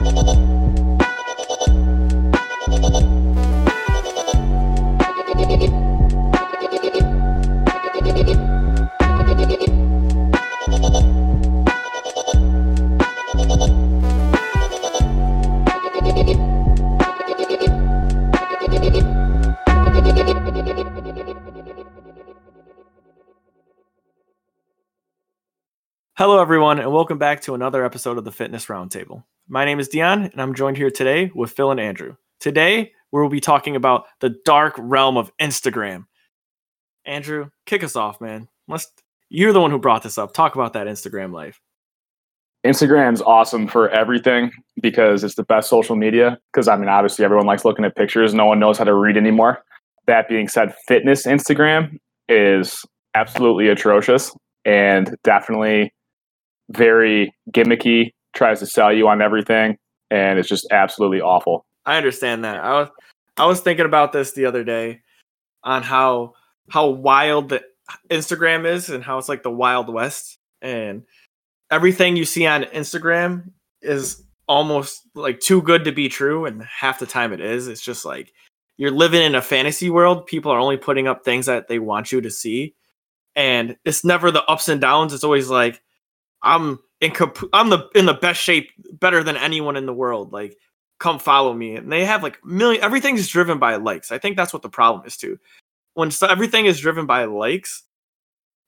Música Hello, everyone, and welcome back to another episode of the Fitness Roundtable. My name is Dion, and I'm joined here today with Phil and Andrew. Today, we will be talking about the dark realm of Instagram. Andrew, kick us off, man. You're the one who brought this up. Talk about that Instagram life. Instagram's awesome for everything because it's the best social media. Because I mean, obviously, everyone likes looking at pictures. No one knows how to read anymore. That being said, fitness Instagram is absolutely atrocious and definitely very gimmicky, tries to sell you on everything, and it's just absolutely awful. I understand that. I was I was thinking about this the other day on how how wild the Instagram is and how it's like the wild west and everything you see on Instagram is almost like too good to be true and half the time it is. It's just like you're living in a fantasy world. People are only putting up things that they want you to see and it's never the ups and downs. It's always like I'm in comp- I'm the in the best shape, better than anyone in the world. Like, come follow me. And they have like million. Everything is driven by likes. I think that's what the problem is too. When so everything is driven by likes,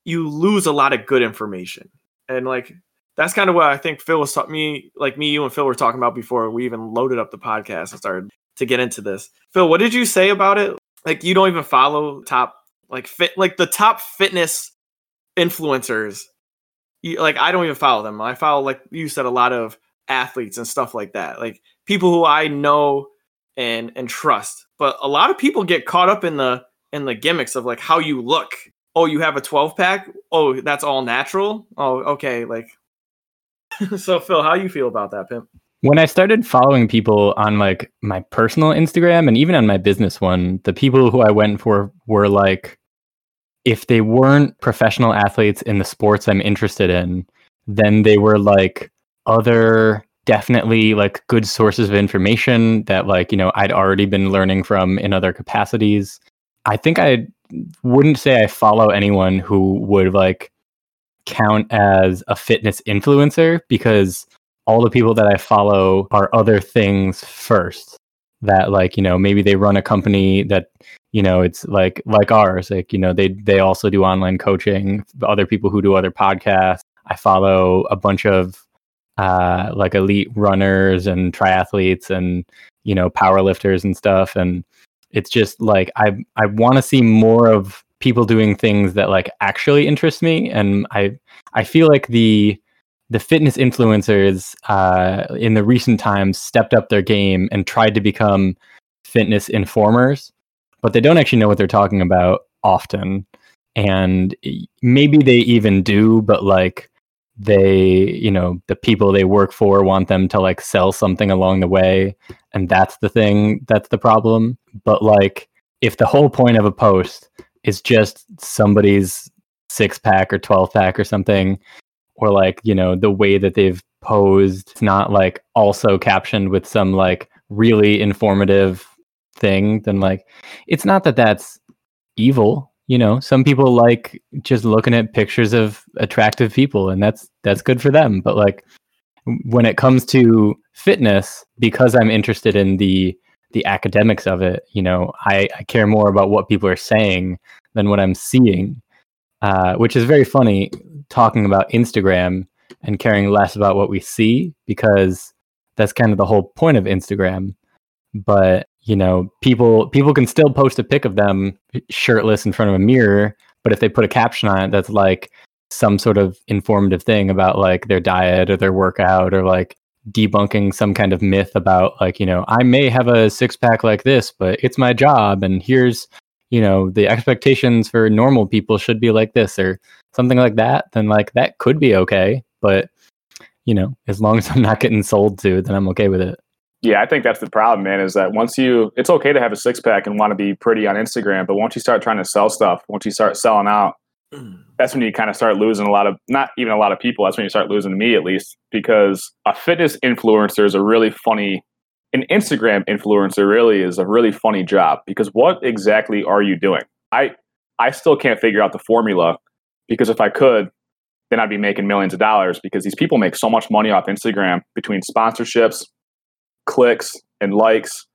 you lose a lot of good information. And like that's kind of what I think Phil was talking me, like me, you and Phil were talking about before we even loaded up the podcast and started to get into this. Phil, what did you say about it? Like you don't even follow top like fit like the top fitness influencers like I don't even follow them. I follow like you said a lot of athletes and stuff like that. Like people who I know and and trust. But a lot of people get caught up in the in the gimmicks of like how you look. Oh, you have a 12 pack? Oh, that's all natural? Oh, okay, like So Phil, how you feel about that, pimp? When I started following people on like my personal Instagram and even on my business one, the people who I went for were like if they weren't professional athletes in the sports I'm interested in, then they were like other definitely like good sources of information that like, you know, I'd already been learning from in other capacities. I think I wouldn't say I follow anyone who would like count as a fitness influencer because all the people that I follow are other things first. That like, you know, maybe they run a company that you know it's like like ours like you know they they also do online coaching other people who do other podcasts. I follow a bunch of uh like elite runners and triathletes and you know powerlifters and stuff. And it's just like i i want to see more of people doing things that like actually interest me. And i i feel like the the fitness influencers uh in the recent times stepped up their game and tried to become fitness informers but they don't actually know what they're talking about often. And maybe they even do, but like they, you know, the people they work for want them to like sell something along the way. And that's the thing that's the problem. But like, if the whole point of a post is just somebody's six pack or 12 pack or something, or like, you know, the way that they've posed, it's not like also captioned with some like really informative thing, then like it's not that that's evil. You know, some people like just looking at pictures of attractive people, and that's that's good for them. But like when it comes to fitness, because I'm interested in the the academics of it, you know, I, I care more about what people are saying than what I'm seeing, uh, which is very funny talking about Instagram and caring less about what we see because that's kind of the whole point of Instagram. But you know, people people can still post a pic of them shirtless in front of a mirror, but if they put a caption on it that's like some sort of informative thing about like their diet or their workout or like debunking some kind of myth about like, you know, I may have a six pack like this, but it's my job and here's, you know, the expectations for normal people should be like this or something like that, then like that could be okay, but you know, as long as I'm not getting sold to, then I'm okay with it. Yeah, I think that's the problem, man. Is that once you, it's okay to have a six pack and want to be pretty on Instagram, but once you start trying to sell stuff, once you start selling out, mm. that's when you kind of start losing a lot of not even a lot of people. That's when you start losing me at least because a fitness influencer is a really funny an Instagram influencer really is a really funny job because what exactly are you doing? I I still can't figure out the formula because if I could, then I'd be making millions of dollars because these people make so much money off Instagram between sponsorships, clicks, and likes.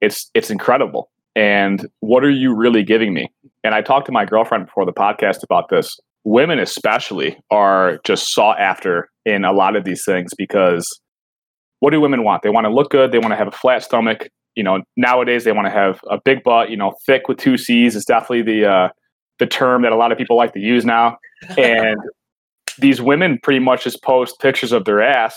It's it's incredible. And what are you really giving me? And I talked to my girlfriend before the podcast about this. Women especially are just sought after in a lot of these things because what do women want? They want to look good, they want to have a flat stomach. You know, nowadays they want to have a big butt, you know, thick with two C's is definitely the uh the term that a lot of people like to use now. And these women pretty much just post pictures of their ass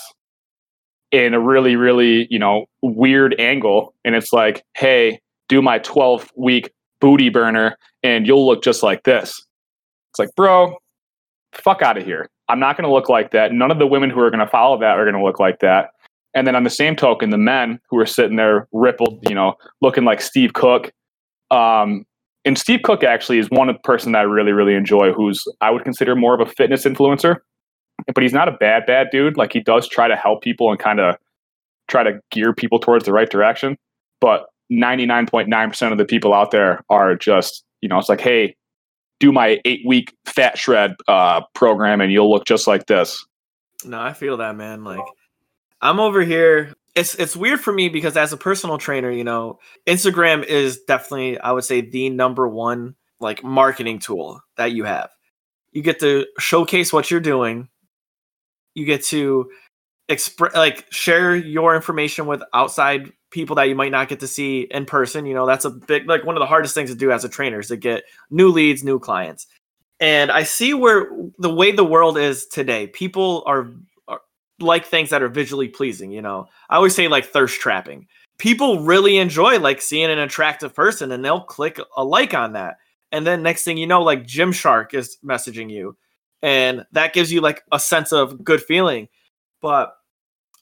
in a really, really, you know, weird angle. And it's like, hey, do my 12 week booty burner and you'll look just like this. It's like, bro, fuck out of here. I'm not going to look like that. None of the women who are going to follow that are going to look like that. And then on the same token, the men who are sitting there rippled, you know, looking like Steve Cook, um, and Steve Cook actually is one of the person that I really, really enjoy, who's I would consider more of a fitness influencer. But he's not a bad, bad dude. Like he does try to help people and kind of try to gear people towards the right direction. But 99.9% of the people out there are just, you know, it's like, hey, do my eight week fat shred uh, program and you'll look just like this. No, I feel that, man. Like, I'm over here it's it's weird for me because as a personal trainer, you know, Instagram is definitely I would say the number one like marketing tool that you have. You get to showcase what you're doing. You get to express like share your information with outside people that you might not get to see in person. You know, that's a big like one of the hardest things to do as a trainer is to get new leads, new clients. And I see where the way the world is today, people are like things that are visually pleasing, you know. I always say like thirst trapping. People really enjoy like seeing an attractive person and they'll click a like on that. And then next thing you know, like Gymshark is messaging you. And that gives you like a sense of good feeling. But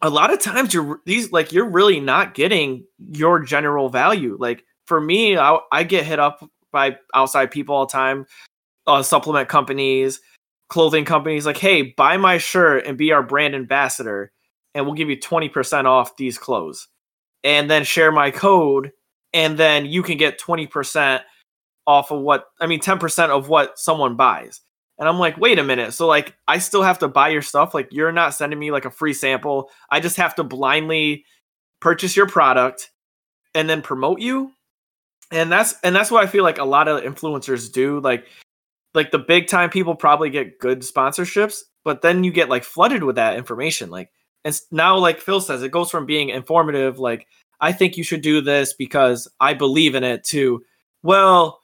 a lot of times you're these like you're really not getting your general value. Like for me, I, I get hit up by outside people all the time, uh, supplement companies, clothing companies like, hey, buy my shirt and be our brand ambassador, and we'll give you 20% off these clothes. And then share my code, and then you can get 20% off of what I mean, 10% of what someone buys. And I'm like, wait a minute. So like I still have to buy your stuff. Like you're not sending me like a free sample. I just have to blindly purchase your product and then promote you. And that's and that's what I feel like a lot of influencers do. Like like the big time people probably get good sponsorships, but then you get like flooded with that information. Like, and now, like Phil says, it goes from being informative, like, I think you should do this because I believe in it, to, well,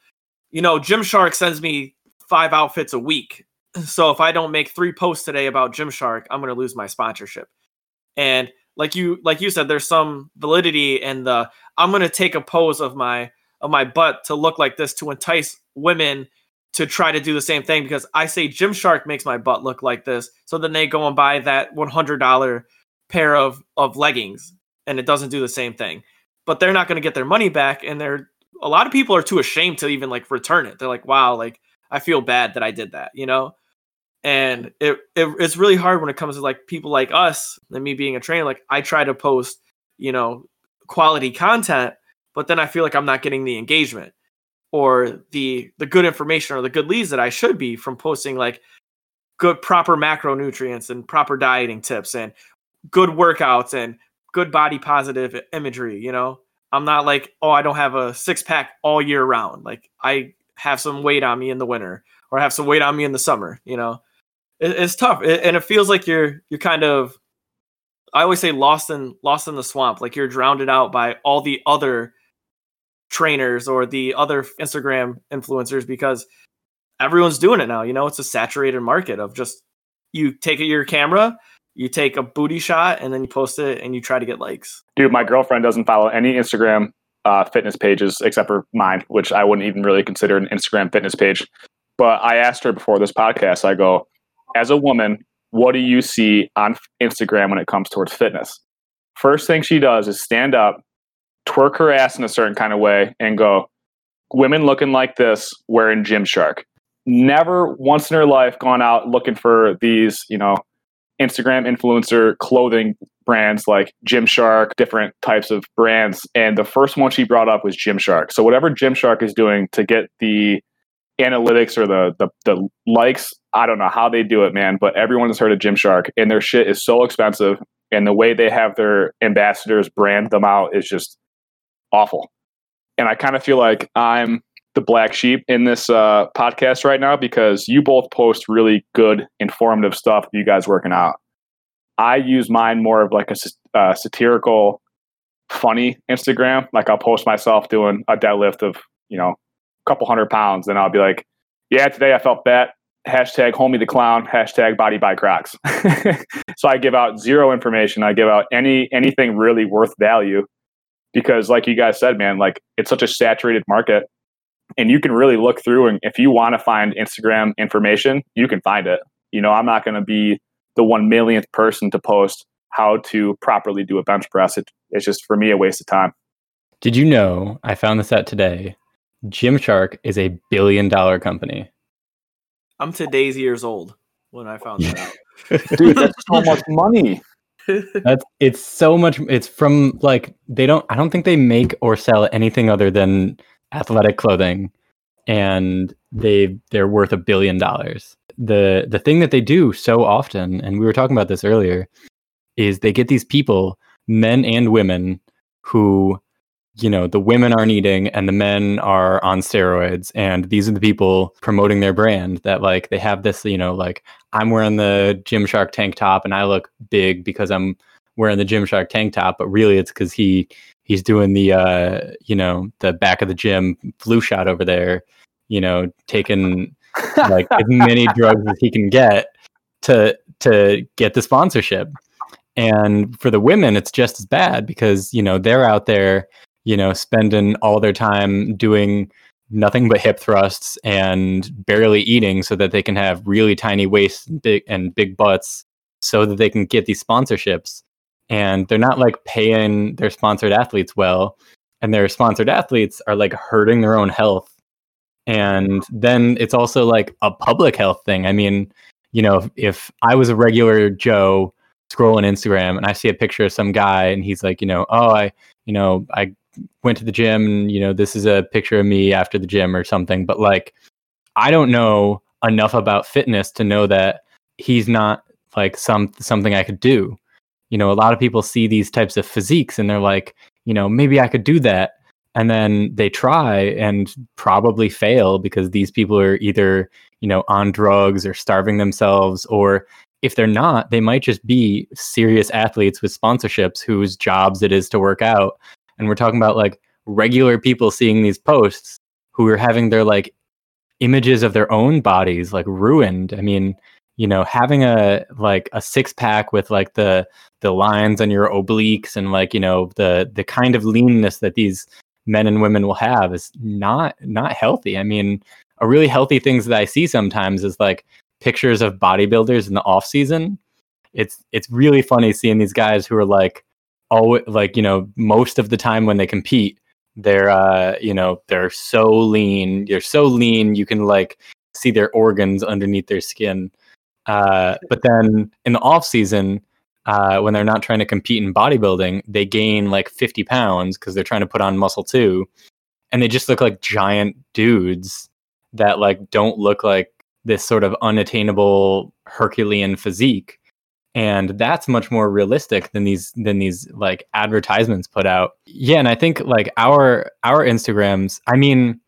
you know, Gymshark sends me five outfits a week. So if I don't make three posts today about Gymshark, I'm going to lose my sponsorship. And like you, like you said, there's some validity in the I'm going to take a pose of my of my butt to look like this to entice women to try to do the same thing because I say Gymshark makes my butt look like this. So then they go and buy that $100 pair of, of leggings and it doesn't do the same thing. But they're not going to get their money back. And they're, a lot of people are too ashamed to even like return it. They're like, wow, like I feel bad that I did that, you know? And it, it it's really hard when it comes to like people like us and me being a trainer. Like I try to post, you know, quality content, but then I feel like I'm not getting the engagement or the the good information or the good leads that I should be from posting like good proper macronutrients and proper dieting tips and good workouts and good body positive imagery, you know. I'm not like, oh, I don't have a six pack all year round. Like I have some weight on me in the winter or have some weight on me in the summer, you know. It, it's tough it, and it feels like you're you're kind of I always say lost in lost in the swamp, like you're drowned out by all the other trainers or the other Instagram influencers because everyone's doing it now. You know, it's a saturated market of just you take your camera, you take a booty shot, and then you post it and you try to get likes. Dude, my girlfriend doesn't follow any Instagram uh, fitness pages except for mine, which I wouldn't even really consider an Instagram fitness page. But I asked her before this podcast, I go, as a woman, what do you see on Instagram when it comes towards fitness? First thing she does is stand up, twerk her ass in a certain kind of way and go, women looking like this wearing Gymshark. never once in her life gone out looking for these, you know, Instagram influencer clothing brands like Gymshark, different types of brands. And the first one she brought up was Gymshark. So whatever Gymshark is doing to get the analytics or the, the the likes, I don't know how they do it, man. But everyone has heard of Gymshark, and their shit is so expensive, and the way they have their ambassadors brand them out is just awful. And I kind of feel like I'm the black sheep in this uh, podcast right now because you both post really good, informative stuff. You guys working out. I use mine more of like a uh, satirical, funny Instagram. Like I'll post myself doing a deadlift of you know a couple hundred pounds, and I'll be like, "Yeah, today I felt fat." Hashtag homie the clown. Hashtag body by Crocs. so I give out zero information. I give out any anything really worth value because, like you guys said, man, like it's such a saturated market and you can really look through and if you want to find instagram information you can find it you know i'm not going to be the one millionth person to post how to properly do a bench press. It, it's just for me a waste of time. Did you know i found this out today gymshark is a billion dollar company. I'm today's years old when i found that out. Dude that's so much money. That's it's so much it's from like they don't i don't think they make or sell anything other than athletic clothing and they they're worth a billion dollars. The the thing that they do so often, and we were talking about this earlier, is they get these people, men and women, who you know the women aren't eating and the men are on steroids and these are the people promoting their brand that like they have this you know like i'm wearing the gymshark tank top and i look big because i'm wearing the gymshark tank top but really it's because he he's doing the uh you know the back of the gym flu shot over there you know taking like as many drugs as he can get to to get the sponsorship. And for the women it's just as bad because you know they're out there you know spending all their time doing nothing but hip thrusts and barely eating so that they can have really tiny waists and big and big butts so that they can get these sponsorships. And they're not like paying their sponsored athletes well. And their sponsored athletes are like hurting their own health and then it's also like a public health thing. I mean you know if, if i was a regular joe scrolling instagram and i see a picture of some guy and he's like you know oh i you know i went to the gym and you know this is a picture of me after the gym or something. But like i don't know enough about fitness to know that he's not like some something i could do. You know, a lot of people see these types of physiques and they're like, you know, maybe I could do that. And then they try and probably fail because these people are either, you know, on drugs or starving themselves, or if they're not, they might just be serious athletes with sponsorships whose jobs it is to work out. And we're talking about like regular people seeing these posts who are having their like images of their own bodies like ruined. I mean, you know having a like a six pack with like the the lines on your obliques and like you know the the kind of leanness that these men and women will have is not not healthy. I mean a really healthy things that i see sometimes is like pictures of bodybuilders in the off season. It's it's really funny seeing these guys who are like oh like you know most of the time when they compete they're uh you know they're so lean you're so lean you can like see their organs underneath their skin. Uh, but then in the off season, uh, when they're not trying to compete in bodybuilding, they gain like 50 pounds because they're trying to put on muscle too, and they just look like giant dudes that like don't look like this sort of unattainable Herculean physique. And that's much more realistic than these than these like advertisements put out. Yeah, and I think like our our Instagrams, I mean,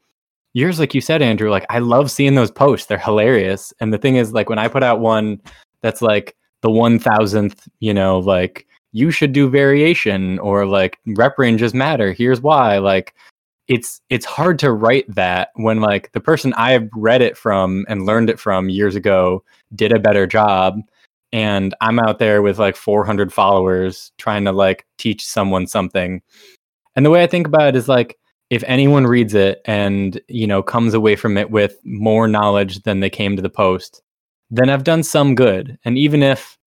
yours, like you said, Andrew, like I love seeing those posts. They're hilarious. And the thing is, like when I put out one that's like the one thousandth, you know, like you should do variation or like rep ranges matter. Here's why. Like it's it's hard to write that when like the person I read it from and learned it from years ago did a better job. And I'm out there with like 400 followers trying to like teach someone something. And the way I think about it is like if anyone reads it and you know comes away from it with more knowledge than they came to the post then i've done some good and even if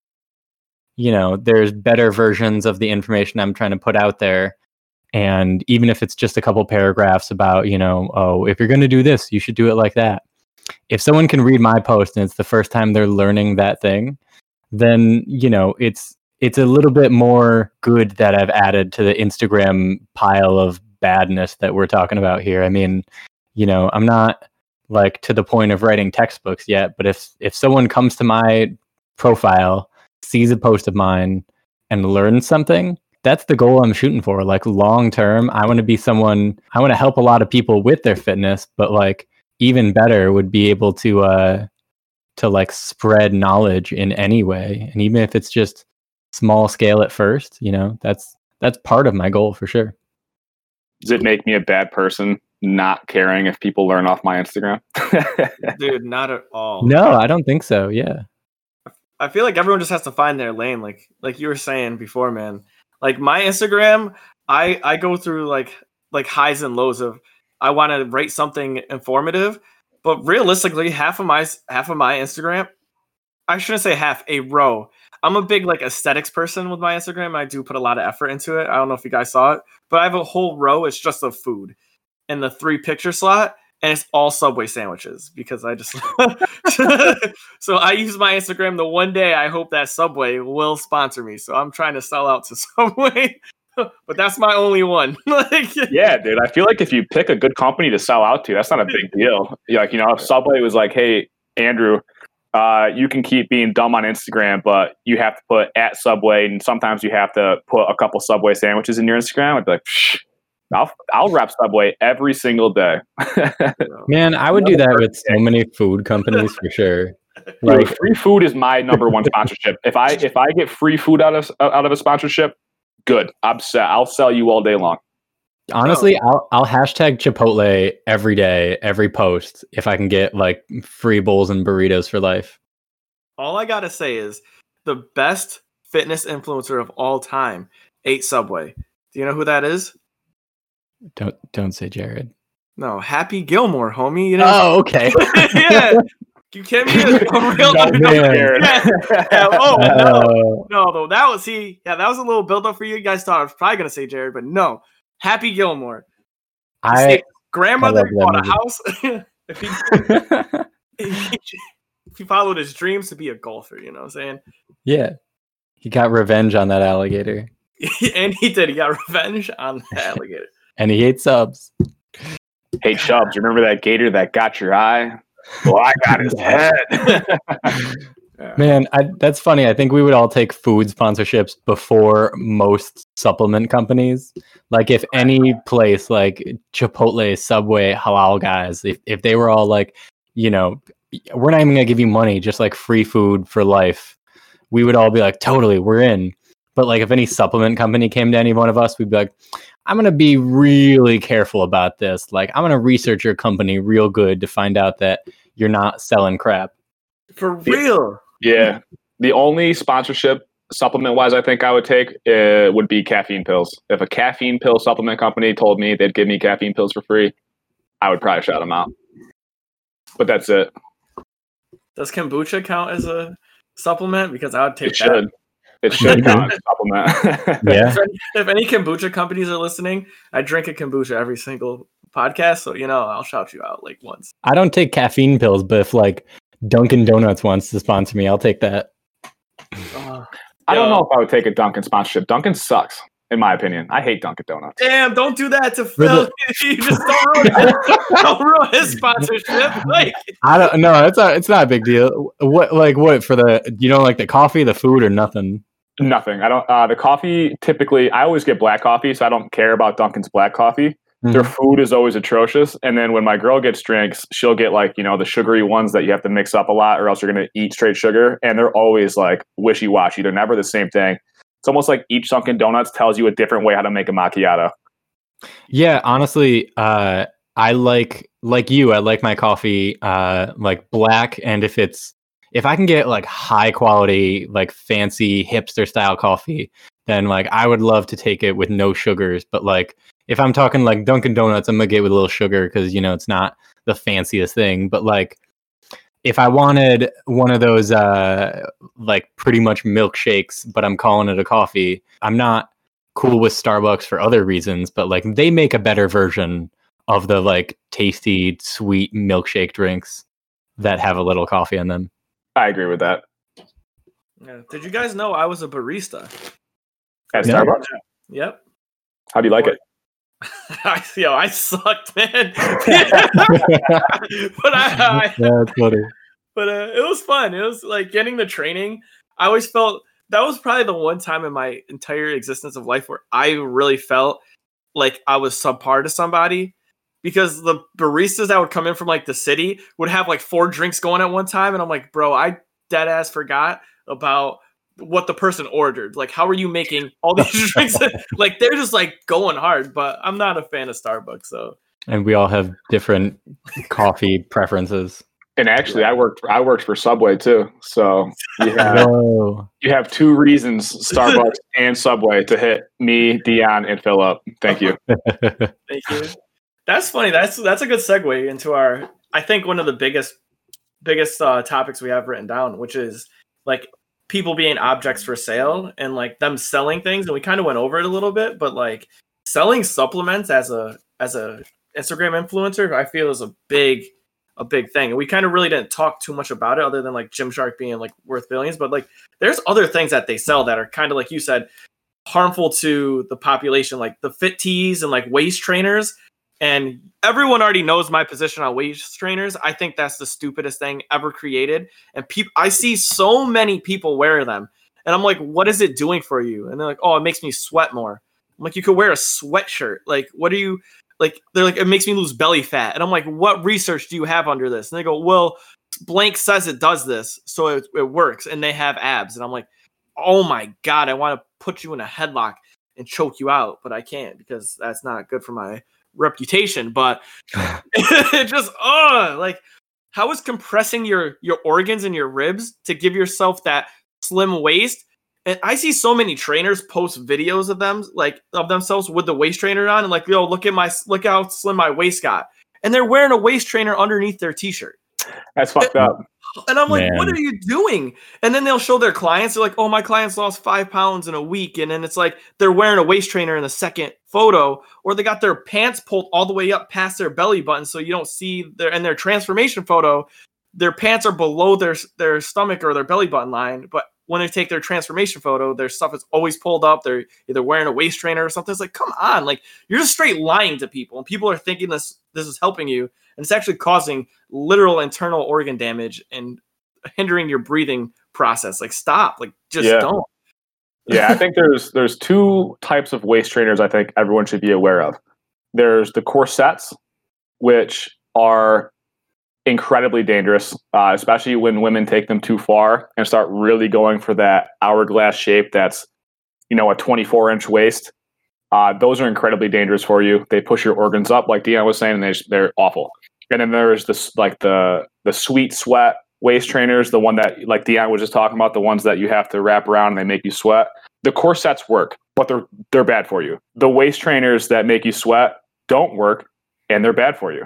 you know there's better versions of the information i'm trying to put out there and even if it's just a couple paragraphs about you know oh if you're going to do this you should do it like that if someone can read my post and it's the first time they're learning that thing, then you know it's it's a little bit more good that I've added to the Instagram pile of badness that we're talking about here. I mean, you know, I'm not like to the point of writing textbooks yet, but if if someone comes to my profile, sees a post of mine and learns something, that's the goal I'm shooting for. Like long term, I want to be someone I want to help a lot of people with their fitness, but like even better would be able to uh to like spread knowledge in any way. And even if it's just small scale at first, you know, that's that's part of my goal for sure. Does it make me a bad person not caring if people learn off my Instagram? Dude, not at all. No, I don't think so. Yeah. I feel like everyone just has to find their lane, like like you were saying before, man. Like my Instagram, I I go through like like highs and lows of I want to write something informative, but realistically, half of my half of my Instagram, I shouldn't say half, a row. I'm a big like aesthetics person with my Instagram. I do put a lot of effort into it. I don't know if you guys saw it, but I have a whole row. It's just of food in the three picture slot, and it's all Subway sandwiches because I just so I use my Instagram. The one day I hope that Subway will sponsor me, so I'm trying to sell out to Subway. but that's my only one. like, yeah, dude. I feel like if you pick a good company to sell out to, that's not a big deal. Like, you know, if Subway was like, "Hey, Andrew, uh, you can keep being dumb on Instagram, but you have to put at Subway, and sometimes you have to put a couple Subway sandwiches in your Instagram." I'd be like, Psh, I'll I'll rep Subway every single day. Man, I would do that with so many food companies for sure. Like free food is my number one sponsorship. If I if I get free food out of out of a sponsorship, good. I'm set. I'll sell you all day long. Honestly, oh. I'll I'll hashtag Chipotle every day, every post if I can get like free bowls and burritos for life. All I gotta say is the best fitness influencer of all time ate Subway. Do you know who that is? Don't don't say Jared. No, Happy Gilmore, homie. You know? Oh, okay. yeah. You can't be a, a real No, man. yeah. Yeah, Oh no, Uh, no, though that was see, yeah, that was a little build up for you. You guys thought I was probably gonna say Jared, but no, Happy Gilmore. I His grandmother I bought a house. if, he, if he if he followed his dreams to be a golfer, you know what I'm saying? yeah. He got revenge on that alligator. and he did. He got revenge on the alligator. And he ate subs. Hey Chubbs, remember that gator that got your eye? Well, I got his head. Man, I, that's funny. I think we would all take food sponsorships before most supplement companies. Like, if any place like Chipotle, Subway, Halal guys, if, if they were all like, you know, we're not even going to give you money, just like free food for life, we would all be like, totally, we're in. But like, if any supplement company came to any one of us, we'd be like, I'm going to be really careful about this. Like, I'm going to research your company real good to find out that you're not selling crap. For real. yeah. The only sponsorship supplement wise I think I would take uh, would be caffeine pills. If a caffeine pill supplement company told me they'd give me caffeine pills for free, I would probably shout them out. But that's it. Does kombucha count as a supplement? Because I would take It that. should. It should count as a supplement. Yeah. If any- if any kombucha companies are listening, I drink a kombucha every single podcast, so you know I'll shout you out like once. I don't take caffeine pills, but if like Dunkin' Donuts wants to sponsor me, I'll take that. Oh, I don't know if I would take a Dunkin' sponsorship. Dunkin' sucks, in my opinion. I hate Dunkin' Donuts. damn! Don't do that to Phil. the- you just don't ruin, don't ruin his sponsorship. Like, I don't know. It's not. It's not a big deal. What like what for the you know like the coffee, the food, or nothing? Nothing. I don't. Uh, the coffee typically, I always get black coffee, so I don't care about Dunkin's black coffee. Their food is always atrocious, and then when my girl gets drinks, she'll get like you know the sugary ones that you have to mix up a lot, or else you're gonna eat straight sugar. And they're always like wishy washy. They're never the same thing. It's almost like each Dunkin' Donuts tells you a different way how to make a macchiato. Yeah, honestly, uh, I like like you. I like my coffee uh, like black, and if it's if I can get like high quality, like fancy hipster style coffee, then like I would love to take it with no sugars. But like if I'm talking like Dunkin' Donuts, I'm gonna get with a little sugar because you know it's not the fanciest thing. But like if I wanted one of those uh like pretty much milkshakes, but I'm calling it a coffee, I'm not cool with Starbucks for other reasons, but like they make a better version of the like tasty sweet milkshake drinks. that have a little coffee in them. I agree with that. Yeah. Did you guys know I was a barista? At Yeah. Starbucks, Yep. how do you like it? I yo, I sucked, man. but I, I That's funny. but uh, it was fun. It was like getting the training. I always felt that was probably the one time in my entire existence of life where I really felt like I was subpar to somebody because the baristas that would come in from like the city would have like four drinks going at one time, and I'm like, bro, I dead ass forgot about what the person ordered. Like, how are you making all these drinks? like, they're just like going hard, but I'm not a fan of Starbucks, so And we all have different coffee preferences. And actually, I worked. I worked for Subway too. So you have Whoa. Oh. you have two reasons: Starbucks and Subway to hit me, Dion, and Philip. Thank you. Thank you. That's funny. That's that's a good segue into our. I think one of the biggest biggest uh, topics we have written down, which is like people being objects for sale and like them selling things. And we kind of went over it a little bit, but like selling supplements as a as a Instagram influencer, I feel is a big a big thing. And we kind of really didn't talk too much about it, other than like Gymshark being like worth billions. But like, there's other things that they sell that are kind of like you said, harmful to the population, like the fit teas and like waist trainers. And everyone already knows my position on waist trainers. I think that's the stupidest thing ever created. And I see so many people wear them, and I'm like, what is it doing for you? And they're like, oh, it makes me sweat more. I'm like, you could wear a sweatshirt. Like, what are you? Like, they're like, it makes me lose belly fat. And I'm like, what research do you have under this? And they go, well, blank says it does this, so it, it works. And they have abs. And I'm like, oh my god, I want to put you in a headlock and choke you out, but I can't because that's not good for my reputation. But it just oh, like how is compressing your your organs and your ribs to give yourself that slim waist? And I see so many trainers post videos of them like of themselves with the waist trainer on and like, yo, look at my look how slim my waist got. And they're wearing a waist trainer underneath their t-shirt. That's fucked up. And I'm like, what are you doing? And then they'll show their clients. They're like, oh, my clients lost five pounds in a week. And then it's like they're wearing a waist trainer in the second photo, or they got their pants pulled all the way up past their belly button so you don't see their in their transformation photo, their pants are below their their stomach or their belly button line. But when they take their transformation photo, their stuff is always pulled up. They're either wearing a waist trainer or something. It's like, come on, like you're just straight lying to people, and people are thinking this this is helping you, and it's actually causing literal internal organ damage and hindering your breathing process. Like, stop. Like, just Yeah. don't. yeah, I think there's there's two types of waist trainers I think everyone should be aware of. There's the corsets, which are incredibly dangerous, uh, especially when women take them too far and start really going for that hourglass shape that's, you know, a 24 inch waist. Uh, those are incredibly dangerous for you. They push your organs up, like Dion was saying, and they, they're awful. And then there's this like the the sweet sweat waist trainers, the one that like Dion was just talking about, the ones that you have to wrap around and they make you sweat. The corsets work, but they're they're bad for you. The waist trainers that make you sweat don't work, and they're bad for you.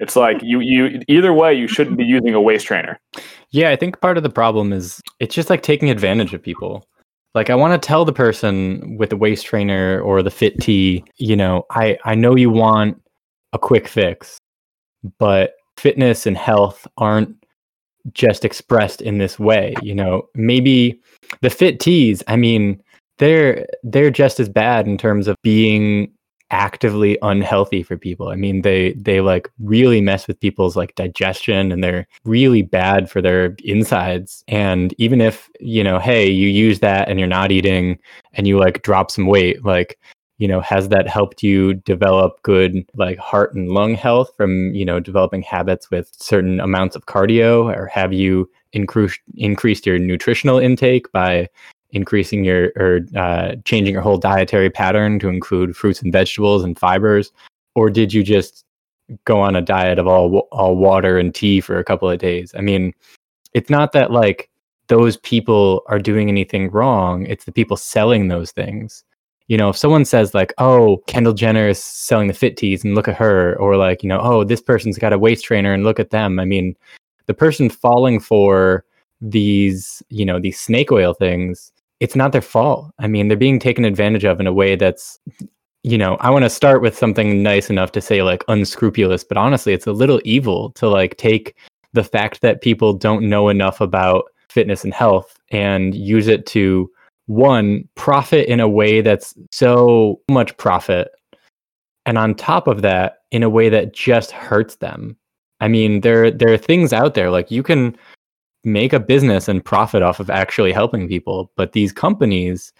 It's like you you either way you shouldn't be using a waist trainer. Yeah, I think part of the problem is it's just like taking advantage of people. Like I want to tell the person with the waist trainer or the fit tea, you know, I I know you want a quick fix, but fitness and health aren't just expressed in this way, you know. Maybe the fit teas, I mean, they're they're just as bad in terms of being actively unhealthy for people. I mean, they they like really mess with people's like digestion and they're really bad for their insides. And even if, you know, hey, you use that and you're not eating and you like drop some weight, like you know, has that helped you develop good like heart and lung health from, you know, developing habits with certain amounts of cardio or have you increased increased your nutritional intake by increasing your or uh, changing your whole dietary pattern to include fruits and vegetables and fibers, or did you just go on a diet of all all water and tea for a couple of days? I mean, it's not that like those people are doing anything wrong; it's the people selling those things. You know, if someone says like, "Oh, Kendall Jenner is selling the fit teas and look at her," or like, you know, "Oh, this person's got a waist trainer and look at them." I mean, the person falling for these, you know, these snake oil things it's not their fault. I mean, they're being taken advantage of in a way that's, you know, I want to start with something nice enough to say like unscrupulous, but honestly, it's a little evil to like take the fact that people don't know enough about fitness and health and use it to one profit in a way that's so much profit and on top of that in a way that just hurts them i mean there there are things out there like you can make a business and profit off of actually helping people but these companies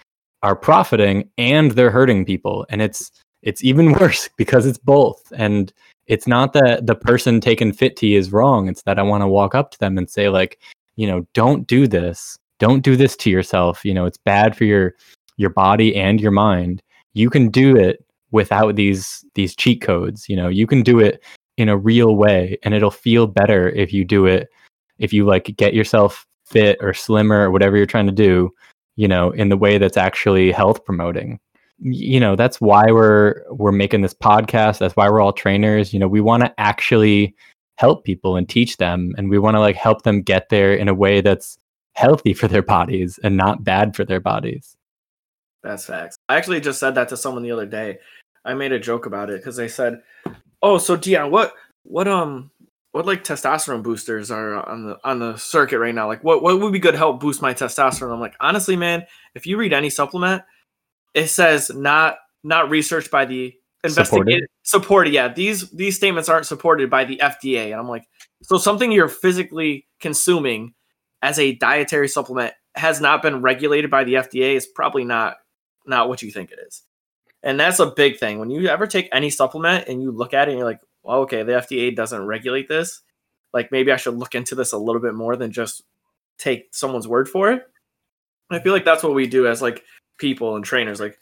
are profiting and they're hurting people. And it's it's even worse because it's both. And it's not that the person taking FitTea is wrong. It's that i want to walk up to them and say like you know don't do this. Don't do this to yourself. You know it's bad for your your body and your mind. You can do it without these these cheat codes you know? You can do it in a real way and it'll feel better if you do it if you like get yourself fit or slimmer or whatever you're trying to do you know in the way that's actually health promoting you know that's why we're we're making this podcast that's why we're all trainers you know we want to actually help people and teach them and we want to like help them get there in a way that's healthy for their bodies and not bad for their bodies That's facts. I actually just said that to someone the other day. I made a joke about it because they said, "Oh, so Dion, what, what, um, what like testosterone boosters are on the on the circuit right now? Like, what what would be good to help boost my testosterone?" I'm like, honestly, man, if you read any supplement, it says not not researched by the investigated supported. Yeah, these these statements aren't supported by the FDA, and I'm like, so something you're physically consuming as a dietary supplement has not been regulated by the FDA is probably not not what you think it is. And that's a big thing. When you ever take any supplement and you look at it and you're like, well, okay, the FDA doesn't regulate this. Like maybe I should look into this a little bit more than just take someone's word for it. I feel like that's what we do as like people and trainers. Like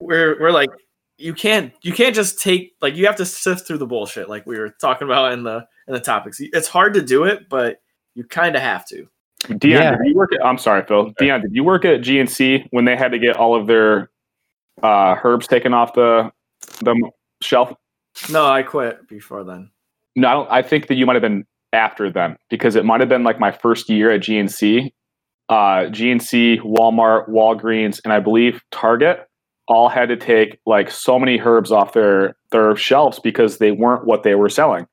we're we're like you can't you can't just take like you have to sift through the bullshit like we were talking about in the in the topics. It's hard to do it, but you kind of have to. Dion, Yeah. did you work at, I'm sorry, Phil. Dion, did you work at GNC when they had to get all of their uh, herbs taken off the the shelf? No, I quit before then. No, I, don't, I think that you might have been after them because it might have been like my first year at GNC. Uh, GNC, Walmart, Walgreens, and I believe Target all had to take like so many herbs off their their shelves because they weren't what they were selling.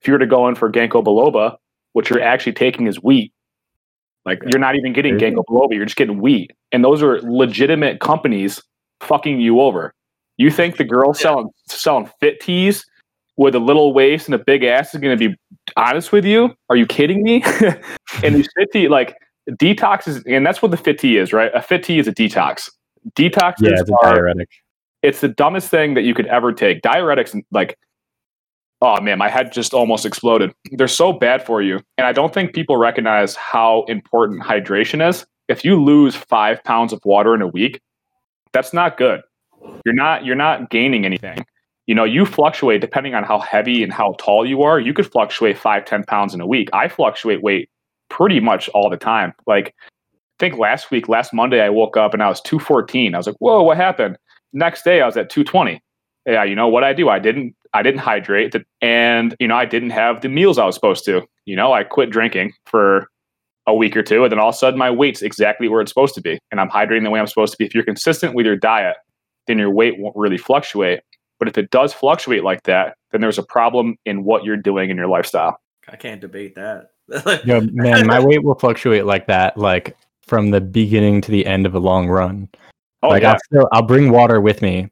If you were to go in for ginkgo biloba, what you're actually taking is wheat. Like you're not even getting ginkgo biloba, you're just getting wheat, and those are legitimate companies fucking you over. You think the girl selling selling fit teas with a little waist and a big ass is going to be honest with you? Are you kidding me? and these fit tea, like detox is, and that's what the fit tea is, right? A fit tea is a detox. Detoxes yeah it's are diuretic it's the dumbest thing that you could ever take. Diuretics, like, oh man, my head just almost exploded. They're so bad for you. And I don't think people recognize how important hydration is. If you lose five pounds of water in a week, that's not good. You're not you're not gaining anything. You know, you fluctuate depending on how heavy and how tall you are. You could fluctuate five, ten pounds in a week. I fluctuate weight pretty much all the time. Like I think last week, last Monday, I woke up and I was 214. I was like, whoa, what happened? Next day I was at 220. Yeah, you know what I do? I didn't I didn't hydrate and you know, I didn't have the meals I was supposed to. You know, I quit drinking for a week or two and then all of a sudden my weight's exactly where it's supposed to be and I'm hydrating the way I'm supposed to be. If you're consistent with your diet, then your weight won't really fluctuate. But if it does fluctuate like that, then there's a problem in what you're doing in your lifestyle. I can't debate that. Yo, man, my weight will fluctuate like that, like from the beginning to the end of a long run. Oh like yeah. I'll still I'll bring water with me,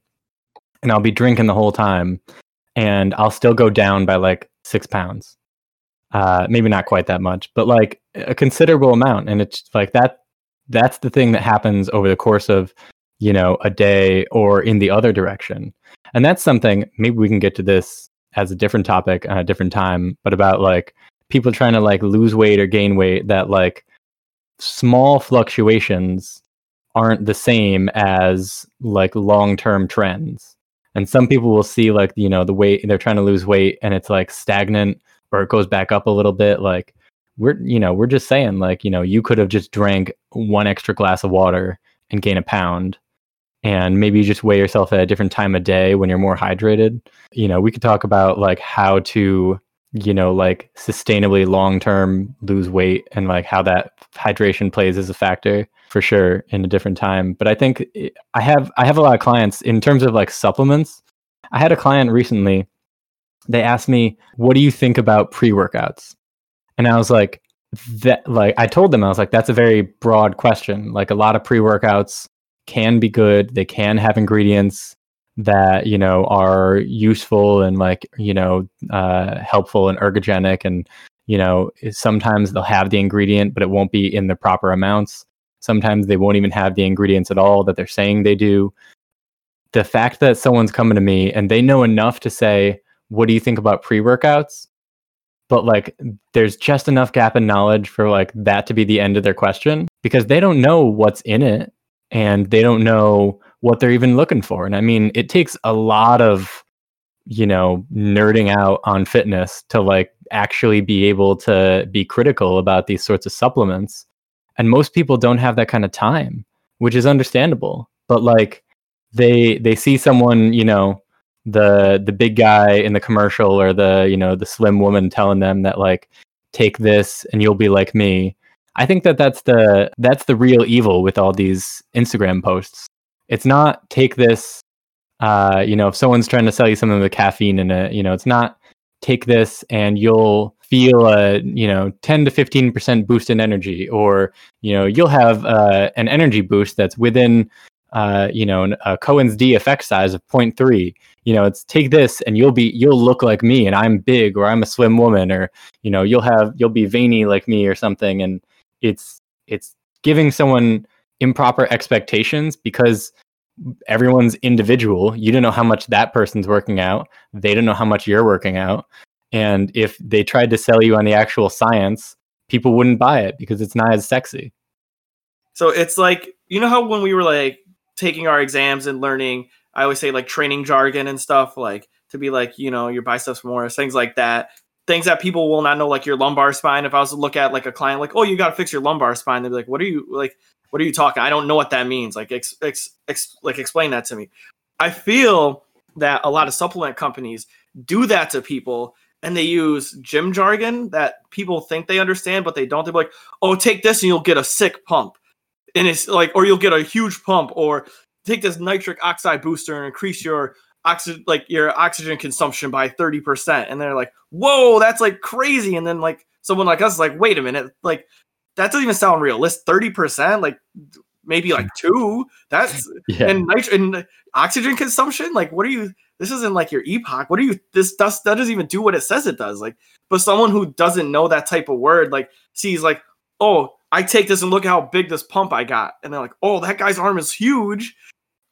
and I'll be drinking the whole time, and I'll still go down by like six pounds. Uh, maybe not quite that much, but like a considerable amount. And it's like that. That's the thing that happens over the course of you know a day or in the other direction, and that's something. Maybe we can get to this as a different topic at a different time, but about like people trying to like lose weight or gain weight that like small fluctuations aren't the same as like long-term trends and some people will see like you know the weight they're trying to lose weight and it's like stagnant or it goes back up a little bit like we're you know we're just saying like you know you could have just drank one extra glass of water and gain a pound and maybe you just weigh yourself at a different time of day when you're more hydrated. You know we could talk about like how to you know like sustainably long term lose weight and like how that hydration plays as a factor for sure in a different time. But i think i I have i have a lot of clients in terms of like supplements. I had a client recently they asked me what do you think about pre-workouts? And I was like, that like I told them I was like, that's a very broad question. Like a lot of pre workouts can be good. They can have ingredients that you know are useful and like you know uh, helpful and ergogenic and you know sometimes they'll have the ingredient but it won't be in the proper amounts. Sometimes they won't even have the ingredients at all that they're saying they do. The fact that someone's coming to me and they know enough to say what do you think about pre-workouts? But like there's just enough gap in knowledge for like that to be the end of their question because they don't know what's in it and they don't know what they're even looking for. And I mean, it takes a lot of, you know, nerding out on fitness to like actually be able to be critical about these sorts of supplements. And most people don't have that kind of time, which is understandable. But like they they see someone, you know, the the big guy in the commercial or the, you know, the slim woman telling them that like take this and you'll be like me. I think that that's the that's the real evil with all these Instagram posts it's not take this uh, you know, if someone's trying to sell you something with caffeine in it, you know, it's not take this and you'll feel a, you know, 10 to 15% boost in energy, or, you know, you'll have uh, an energy boost that's within, uh, you know, a Cohen's D effect size of 0.3. You know, it's take this and you'll be, you'll look like me and I'm big or I'm a slim woman or, you know, you'll have, you'll be veiny like me or something. And it's, it's giving someone improper expectations because everyone's individual. You don't know how much that person's working out. They don't know how much you're working out. And if they tried to sell you on the actual science, people wouldn't buy it because it's not as sexy. So it's like, you know how when we were like taking our exams and learning, I always say like training jargon and stuff, like to be like, you know, your biceps more, things like that. Things that people will not know, like your lumbar spine. If I was to look at like a client, like, oh, you got to fix your lumbar spine, they'd be like, what are you like? what are you talking? I don't know what that means. Like, ex, ex, ex, like explain that to me. I feel that a lot of supplement companies do that to people and they use gym jargon that people think they understand, but they don't. They're like, oh, take this and you'll get a sick pump. And it's like, or you'll get a huge pump, or take this nitric oxide booster and increase your oxygen, like your oxygen consumption by 30%. And they're like, whoa, that's like crazy. And then like someone like us is like, wait a minute, like that doesn't even sound real. realistic. Thirty percent, like maybe like two. That's yeah. and nitrogen and oxygen consumption. Like, what are you? This isn't like your EPOC. What are you? This does that doesn't even do what it says it does. Like, but someone who doesn't know that type of word, like, sees like, oh, I take this and look how big this pump I got, and they're like, oh, that guy's arm is huge.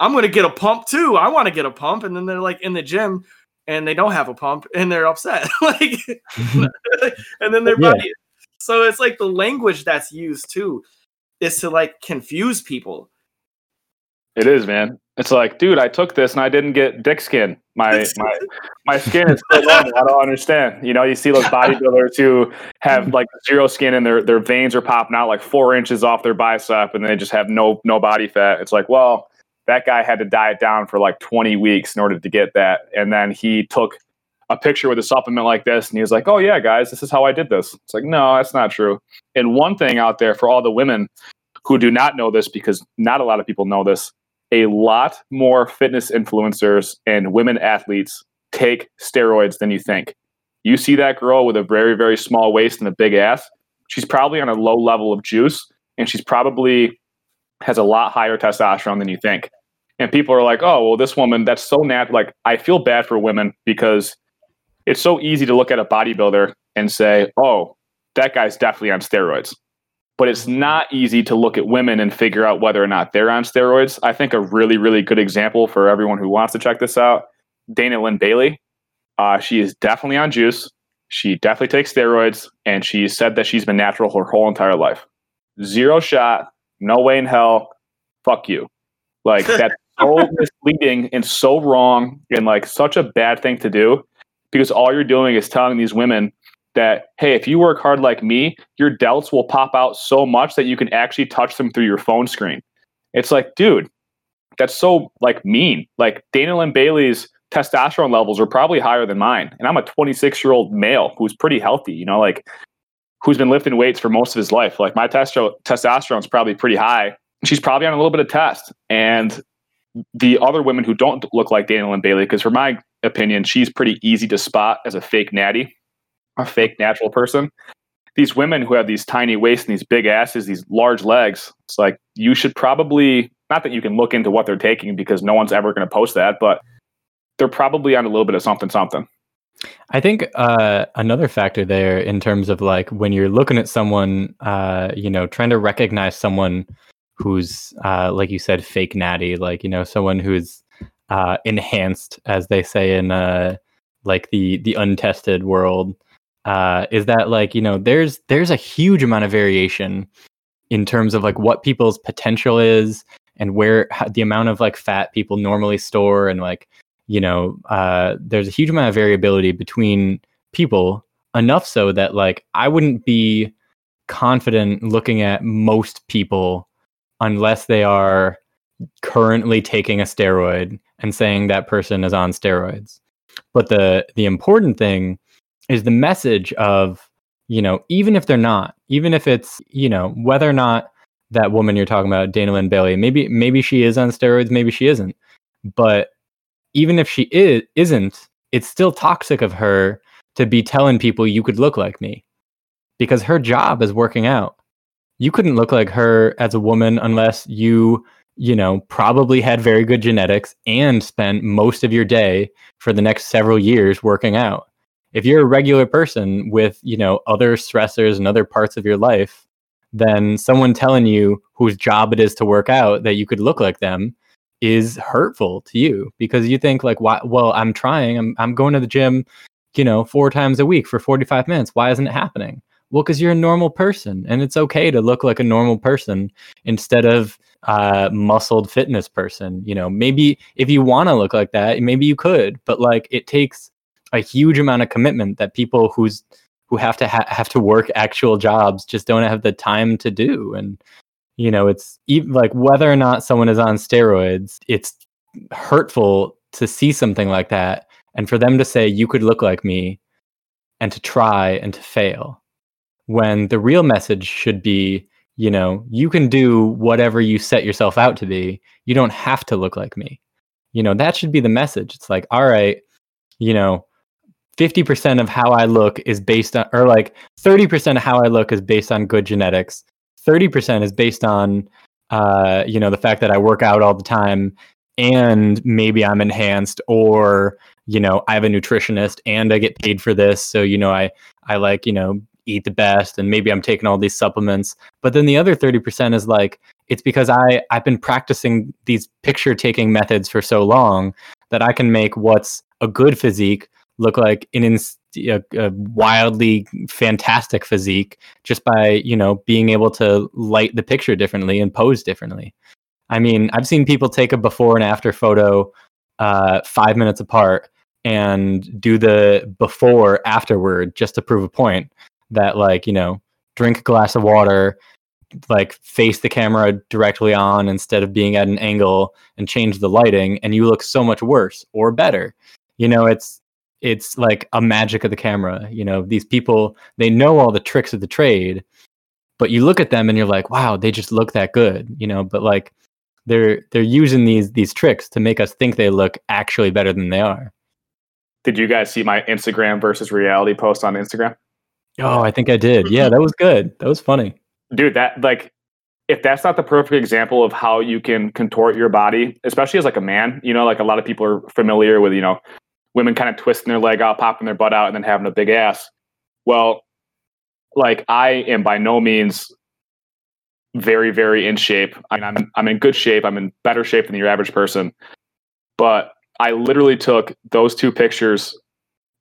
I'm gonna get a pump too. I want to get a pump, and then they're like in the gym and they don't have a pump and they're upset like and then their yeah. body so it's like the language that's used too is to like confuse people. It is, man. It's like, dude, I took this and I didn't get dick skin. My my my skin is still normal. I don't understand. You know, you see those bodybuilders who have like zero skin and their their veins are popping out like four inches off their bicep and they just have no no body fat. It's like, well, that guy had to diet down for like 20 weeks in order to get that. And then he took a picture with a supplement like this and he was like oh yeah guys this is how i did this. It's like no that's not true. And one thing out there for all the women who do not know this because not a lot of people know this a lot more fitness influencers and women athletes take steroids than you think. You see that girl with a very very small waist and a big ass she's probably on a low level of juice and she's probably has a lot higher testosterone than you think and people are like oh well this woman that's so natural like i feel bad for women because it's so easy to look at a bodybuilder and say, oh, that guy's definitely on steroids. But it's not easy to look at women and figure out whether or not they're on steroids. I think a really, really good example for everyone who wants to check this out Dana Linn Bailey. Uh, she is definitely on juice. She definitely takes steroids, and she said that she's been natural her whole entire life. Zero shot, no way in hell. Fuck you. Like that's so misleading and so wrong and like such a bad thing to do because all you're doing is telling these women that hey if you work hard like me your delts will pop out so much that you can actually touch them through your phone screen. It's like dude that's so like mean. Like dana linn bailey's testosterone levels are probably higher than mine and i'm a 26 year old male who's pretty healthy you know like who's been lifting weights for most of his life. Like my testo- testosterone is probably pretty high. She's probably on a little bit of test and the other women who don't look like dana linn bailey because for my opinion, she's pretty easy to spot as a fake natty, a fake natural person. these women who have these tiny waists and these big asses, these large legs, it's like you should probably not that you can look into what they're taking because no one's ever going to post that, but they're probably on a little bit of something something. I think uh, another factor there in terms of like when you're looking at someone, uh, you know, trying to recognize someone who's, uh, like you said, fake natty, like you know, someone who's uh, enhanced, as they say in uh, like the the untested world, uh, is that like you know, there's there's a huge amount of variation in terms of like what people's potential is and where the amount of like fat people normally store and like you know, uh, there's a huge amount of variability between people, enough so that like I wouldn't be confident looking at most people unless they are currently taking a steroid and saying that person is on steroids. But the the important thing is the message of, you know, even if they're not, even if it's, you know, whether or not that woman you're talking about, Dana Linn Bailey, maybe maybe she is on steroids, maybe she isn't. But even if she is isn't, it's still toxic of her to be telling people you could look like me because her job is working out. You couldn't look like her as a woman unless you, you know, probably had very good genetics and spent most of your day for the next several years working out. If you're a regular person with, you know, other stressors and other parts of your life, then someone telling you whose job it is to work out that you could look like them is hurtful to you because you think like why well i'm trying. I'm i'm going to the gym you know four times a week for 45 minutes. Why isn't it happening well because you're a normal person and it's okay to look like a normal person instead of a muscled fitness person you know? Maybe if you want to look like that maybe you could but like it takes a huge amount of commitment that people who's who have to ha- have to work actual jobs just don't have the time to do and you know it's even like whether or not someone is on steroids it's hurtful to see something like that and for them to say you could look like me and to try and to fail when the real message should be you know you can do whatever you set yourself out to be. You don't have to look like me. You know that should be the message. It's like all right you know 50% of how i look is based on or like 30% of how i look is based on good genetics. 30% is based on uh, you know the fact that I work out all the time and maybe I'm enhanced or you know I have a nutritionist and I get paid for this. So you know I I like you know eat the best and maybe I'm taking all these supplements. But then the other 30% is like it's because I I've been practicing these picture taking methods for so long that I can make what's a good physique look like an ins- a, a, wildly fantastic physique just by you know being able to light the picture differently and pose differently. I mean i've seen people take a before and after photo uh, five minutes apart and do the before afterward just to prove a point that like you know drink a glass of water like face the camera directly on instead of being at an angle and change the lighting and you look so much worse or better you know it's it's like a magic of the camera. You know, these people they know all the tricks of the trade, but you look at them and you're like, wow, they just look that good. You know, but like they're they're using these these tricks to make us think they look actually better than they are. Did you guys see my Instagram versus reality post on Instagram? Oh, I think I did. Yeah, that was good. That was funny. Dude, that like if that's not the perfect example of how you can contort your body, especially as like a man, you know, like a lot of people are familiar with, you know, women kind of twisting their leg out, popping their butt out, and then having a big ass. Well, like I am by no means very, very in shape. I mean, I'm I'm in good shape. I'm in better shape than your average person. But I literally took those two pictures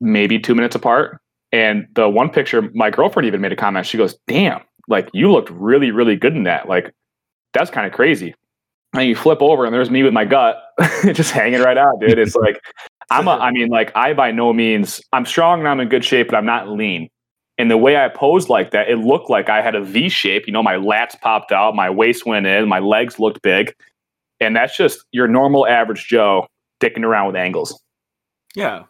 maybe two minutes apart. And the one picture, my girlfriend even made a comment. She goes, "Damn, like you looked really, really good in that. Like that's kind of crazy." And you flip over, and there's me with my gut just hanging right out, dude. It's like I'm a, I mean, like I by no means I'm strong and I'm in good shape, but I'm not lean. And the way I posed like that, it looked like I had a V shape. You know, my lats popped out, my waist went in, my legs looked big. And that's just your normal average Joe dicking around with angles. Yeah.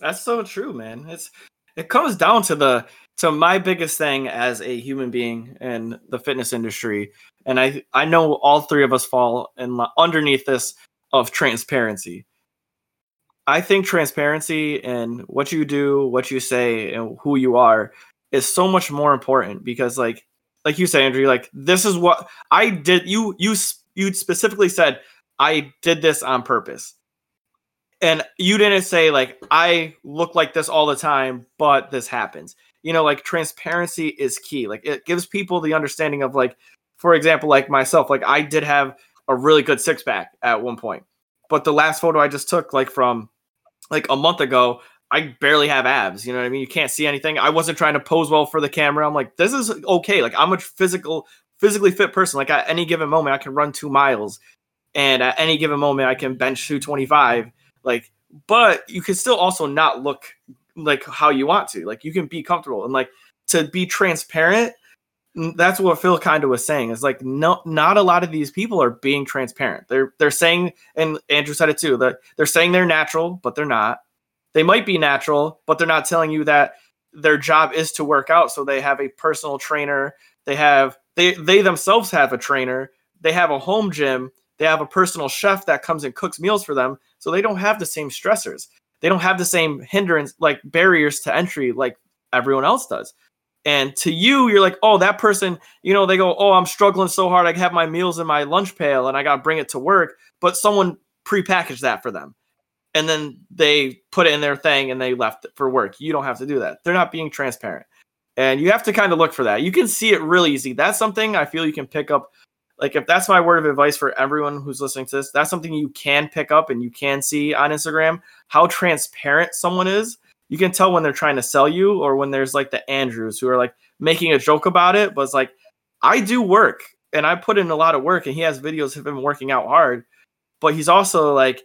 That's so true, man. It's it comes down to the to my biggest thing as a human being in the fitness industry. And I I know all three of us fall in underneath this of transparency I think transparency and what you do, what you say, and who you are is so much more important because like like you say andrew like this is what i did you you you specifically said i did this on purpose and you didn't say like i look like this all the time but this happens you know like transparency is key like it gives people the understanding of like for example like myself like i did have a really good six pack at one point but the last photo i just took like from like a month ago I barely have abs. You know what I mean? You can't see anything. I wasn't trying to pose well for the camera. I'm like, this is okay. Like I'm a physical, physically fit person. Like at any given moment, I can run two miles, and at any given moment, I can bench 225. Like, but you can still also not look like how you want to. Like you can be comfortable and like to be transparent. That's what Phil kind of was saying. Is like no, not a lot of these people are being transparent. They're they're saying, and Andrew said it too. That they're saying they're natural, but they're not they might be natural, but they're not telling you that their job is to work out. So they have a personal trainer. They have they they themselves have a trainer. They have a home gym. They have a personal chef that comes and cooks meals for them. So they don't have the same stressors. They don't have the same hindrance like barriers to entry like everyone else does. And to you, you're like, oh, that person, you know, they go, oh, I'm struggling so hard. I have my meals in my lunch pail and I got to bring it to work. But someone prepackaged that for them and then they put it in their thing and they left it for work. You don't have to do that. They're not being transparent. And you have to kind of look for that. You can see it really easy. That's something I feel you can pick up. Like if that's my word of advice for everyone who's listening to this, that's something you can pick up and you can see on Instagram how transparent someone is. You can tell when they're trying to sell you or when there's like the Andrews who are like making a joke about it, but it's like I do work and I put in a lot of work and he has videos of him working out hard, but he's also like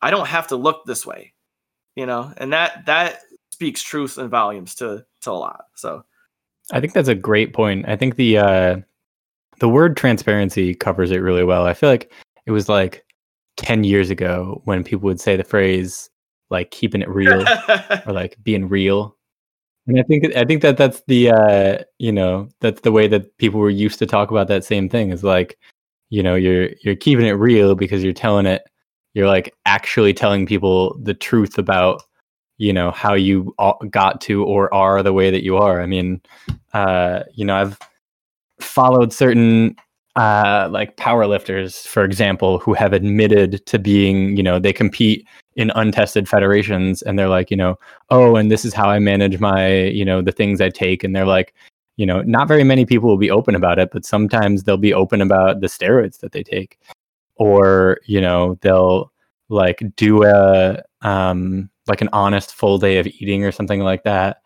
I don't have to look this way, you know, and that that speaks truth and volumes to to a lot. So I think that's a great point. I think the uh the word transparency covers it really well. I feel like it was like 10 years ago when people would say the phrase like keeping it real or like being real. And I think I think that that's the uh you know, that's the way that people were used to talk about that same thing is like you know, you're you're keeping it real because you're telling it you're like actually telling people the truth about you know how you got to or are the way that you are i mean uh you know i've followed certain uh like powerlifters for example who have admitted to being you know they compete in untested federations and they're like you know oh and this is how i manage my you know the things i take and they're like you know not very many people will be open about it but sometimes they'll be open about the steroids that they take. Or you know they'll like do a um like an honest full day of eating or something like that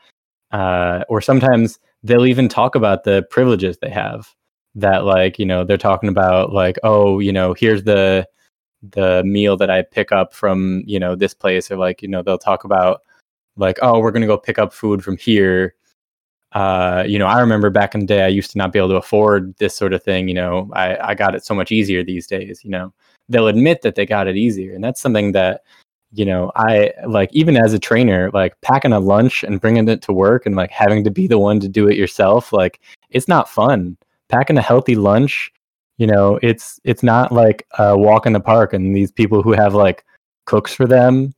uh or sometimes they'll even talk about the privileges they have that like you know they're talking about like oh you know here's the the meal that i pick up from you know this place or like you know they'll talk about like oh we're going to go pick up food from here uh, you know, I remember back in the day, I used to not be able to afford this sort of thing. You know, I, I got it so much easier these days. You know, they'll admit that they got it easier, and that's something that you know I like. Even as a trainer, like packing a lunch and bringing it to work, and like having to be the one to do it yourself, like it's not fun. Packing a healthy lunch, you know, it's it's not like a walk in the park. And these people who have like cooks for them,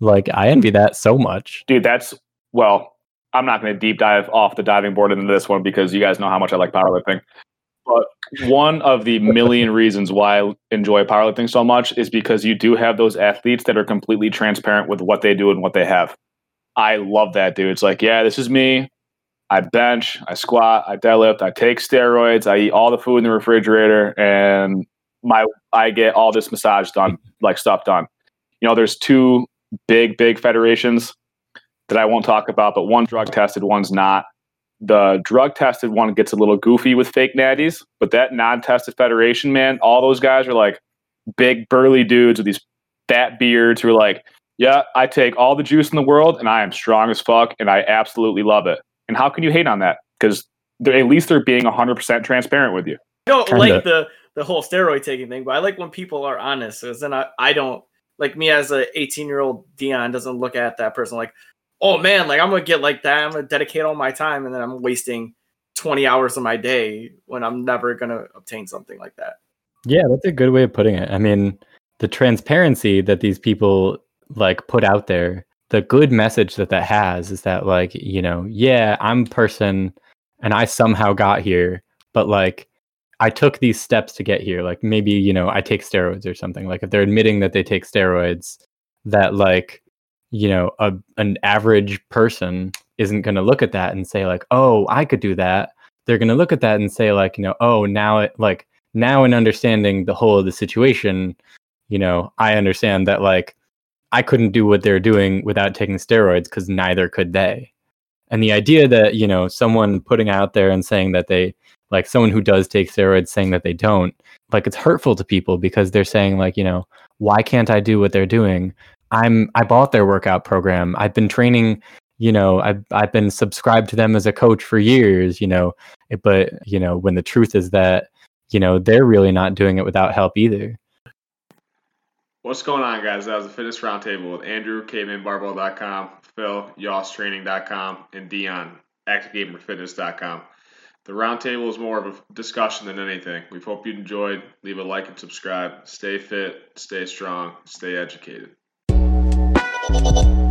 like I envy that so much, dude. That's well I'm not going to deep dive off the diving board into this one because you guys know how much I like powerlifting. But one of the million reasons why I enjoy powerlifting so much is because you do have those athletes that are completely transparent with what they do and what they have. I love that, dude. It's like, yeah, this is me. I bench, I squat, I deadlift, I take steroids, I eat all the food in the refrigerator, and my I get all this massage done, like stuff done. You know, there's two big, big federations that I won't talk about, but one drug tested, one's not. The drug tested one gets a little goofy with fake natties, but that non tested federation, man, all those guys are like big burly dudes with these fat beards who are like, yeah, I take all the juice in the world and I am strong as fuck and I absolutely love it. And how can you hate on that? Because at least they're being 100% transparent with you. I don't Kinda. like the the whole steroid taking thing, but I like when people are honest. Because then I, I don't like me as a 18 year old Dion doesn't look at that person like, oh man, like I'm gonna get like that. I'm gonna dedicate all my time, and then I'm wasting 20 hours of my day when I'm never gonna obtain something like that. Yeah, that's a good way of putting it. I mean, the transparency that these people like put out there the good message that that has is that like you know yeah i'm a person and i somehow got here but like i took these steps to get here like maybe you know i take steroids or something like if they're admitting that they take steroids that like you know a an average person isn't going to look at that and say like oh i could do that they're going to look at that and say like you know oh now it like now in understanding the whole of the situation you know i understand that like I couldn't do what they're doing without taking steroids because neither could they. And the idea that, you know, someone putting out there and saying that they, like someone who does take steroids saying that they don't, like it's hurtful to people because they're saying, like, you know, why can't I do what they're doing? I'm, I bought their workout program. I've been training, you know, I've, I've been subscribed to them as a coach for years, you know, eh, but, you know, when the truth is that, you know, they're really not doing it without help either. What's going on, guys? That was the Fitness Roundtable with Andrew, cavemanbarbell.com, Phil, yosstraining.com, and Dion, activegamerfitness.com. The roundtable is more of a discussion than anything. We hope you enjoyed. Leave a like and subscribe. Stay fit, stay strong, stay educated. Thank you.